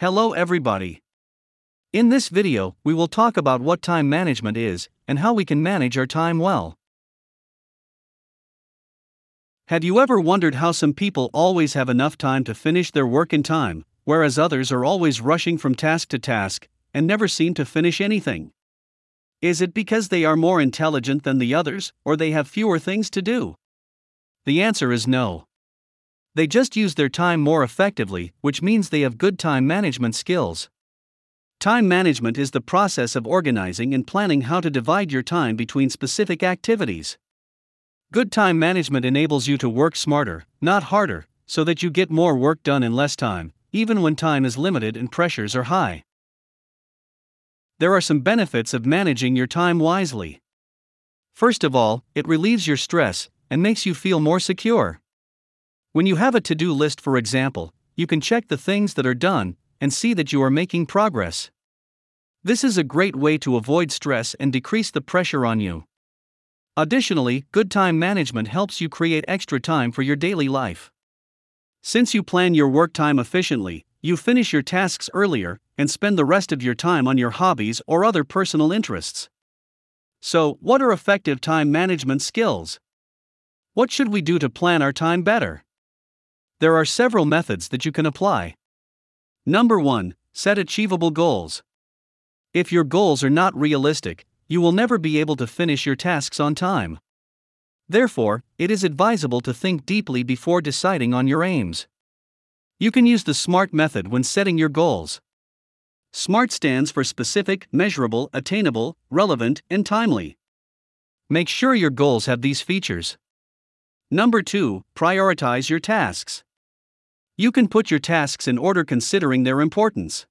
Hello everybody. In this video, we will talk about what time management is and how we can manage our time well. Have you ever wondered how some people always have enough time to finish their work in time, whereas others are always rushing from task to task and never seem to finish anything? Is it because they are more intelligent than the others, or they have fewer things to do? The answer is no. They just use their time more effectively, which means they have good time management skills. Time management is the process of organizing and planning how to divide your time between specific activities. Good time management enables you to work smarter, not harder, so that you get more work done in less time, even when time is limited and pressures are high. There are some benefits of managing your time wisely. First of all, it relieves your stress and makes you feel more secure. When you have a to do list, for example, you can check the things that are done and see that you are making progress. This is a great way to avoid stress and decrease the pressure on you. Additionally, good time management helps you create extra time for your daily life. Since you plan your work time efficiently, you finish your tasks earlier and spend the rest of your time on your hobbies or other personal interests. So, what are effective time management skills? What should we do to plan our time better? There are several methods that you can apply. Number 1 Set achievable goals. If your goals are not realistic, you will never be able to finish your tasks on time. Therefore, it is advisable to think deeply before deciding on your aims. You can use the SMART method when setting your goals. SMART stands for specific, measurable, attainable, relevant, and timely. Make sure your goals have these features. Number 2 Prioritize your tasks. You can put your tasks in order considering their importance.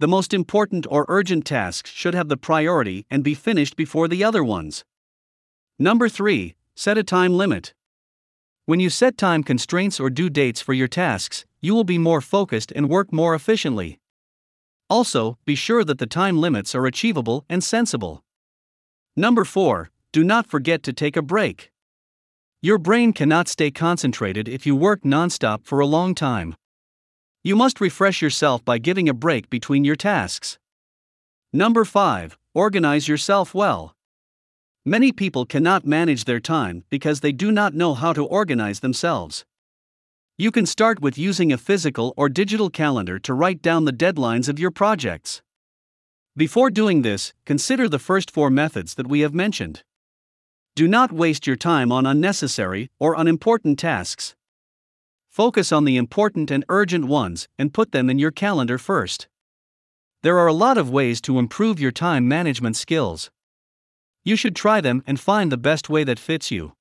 The most important or urgent tasks should have the priority and be finished before the other ones. Number 3. Set a time limit. When you set time constraints or due dates for your tasks, you will be more focused and work more efficiently. Also, be sure that the time limits are achievable and sensible. Number 4. Do not forget to take a break. Your brain cannot stay concentrated if you work nonstop for a long time. You must refresh yourself by giving a break between your tasks. Number 5. Organize yourself well. Many people cannot manage their time because they do not know how to organize themselves. You can start with using a physical or digital calendar to write down the deadlines of your projects. Before doing this, consider the first four methods that we have mentioned. Do not waste your time on unnecessary or unimportant tasks. Focus on the important and urgent ones and put them in your calendar first. There are a lot of ways to improve your time management skills. You should try them and find the best way that fits you.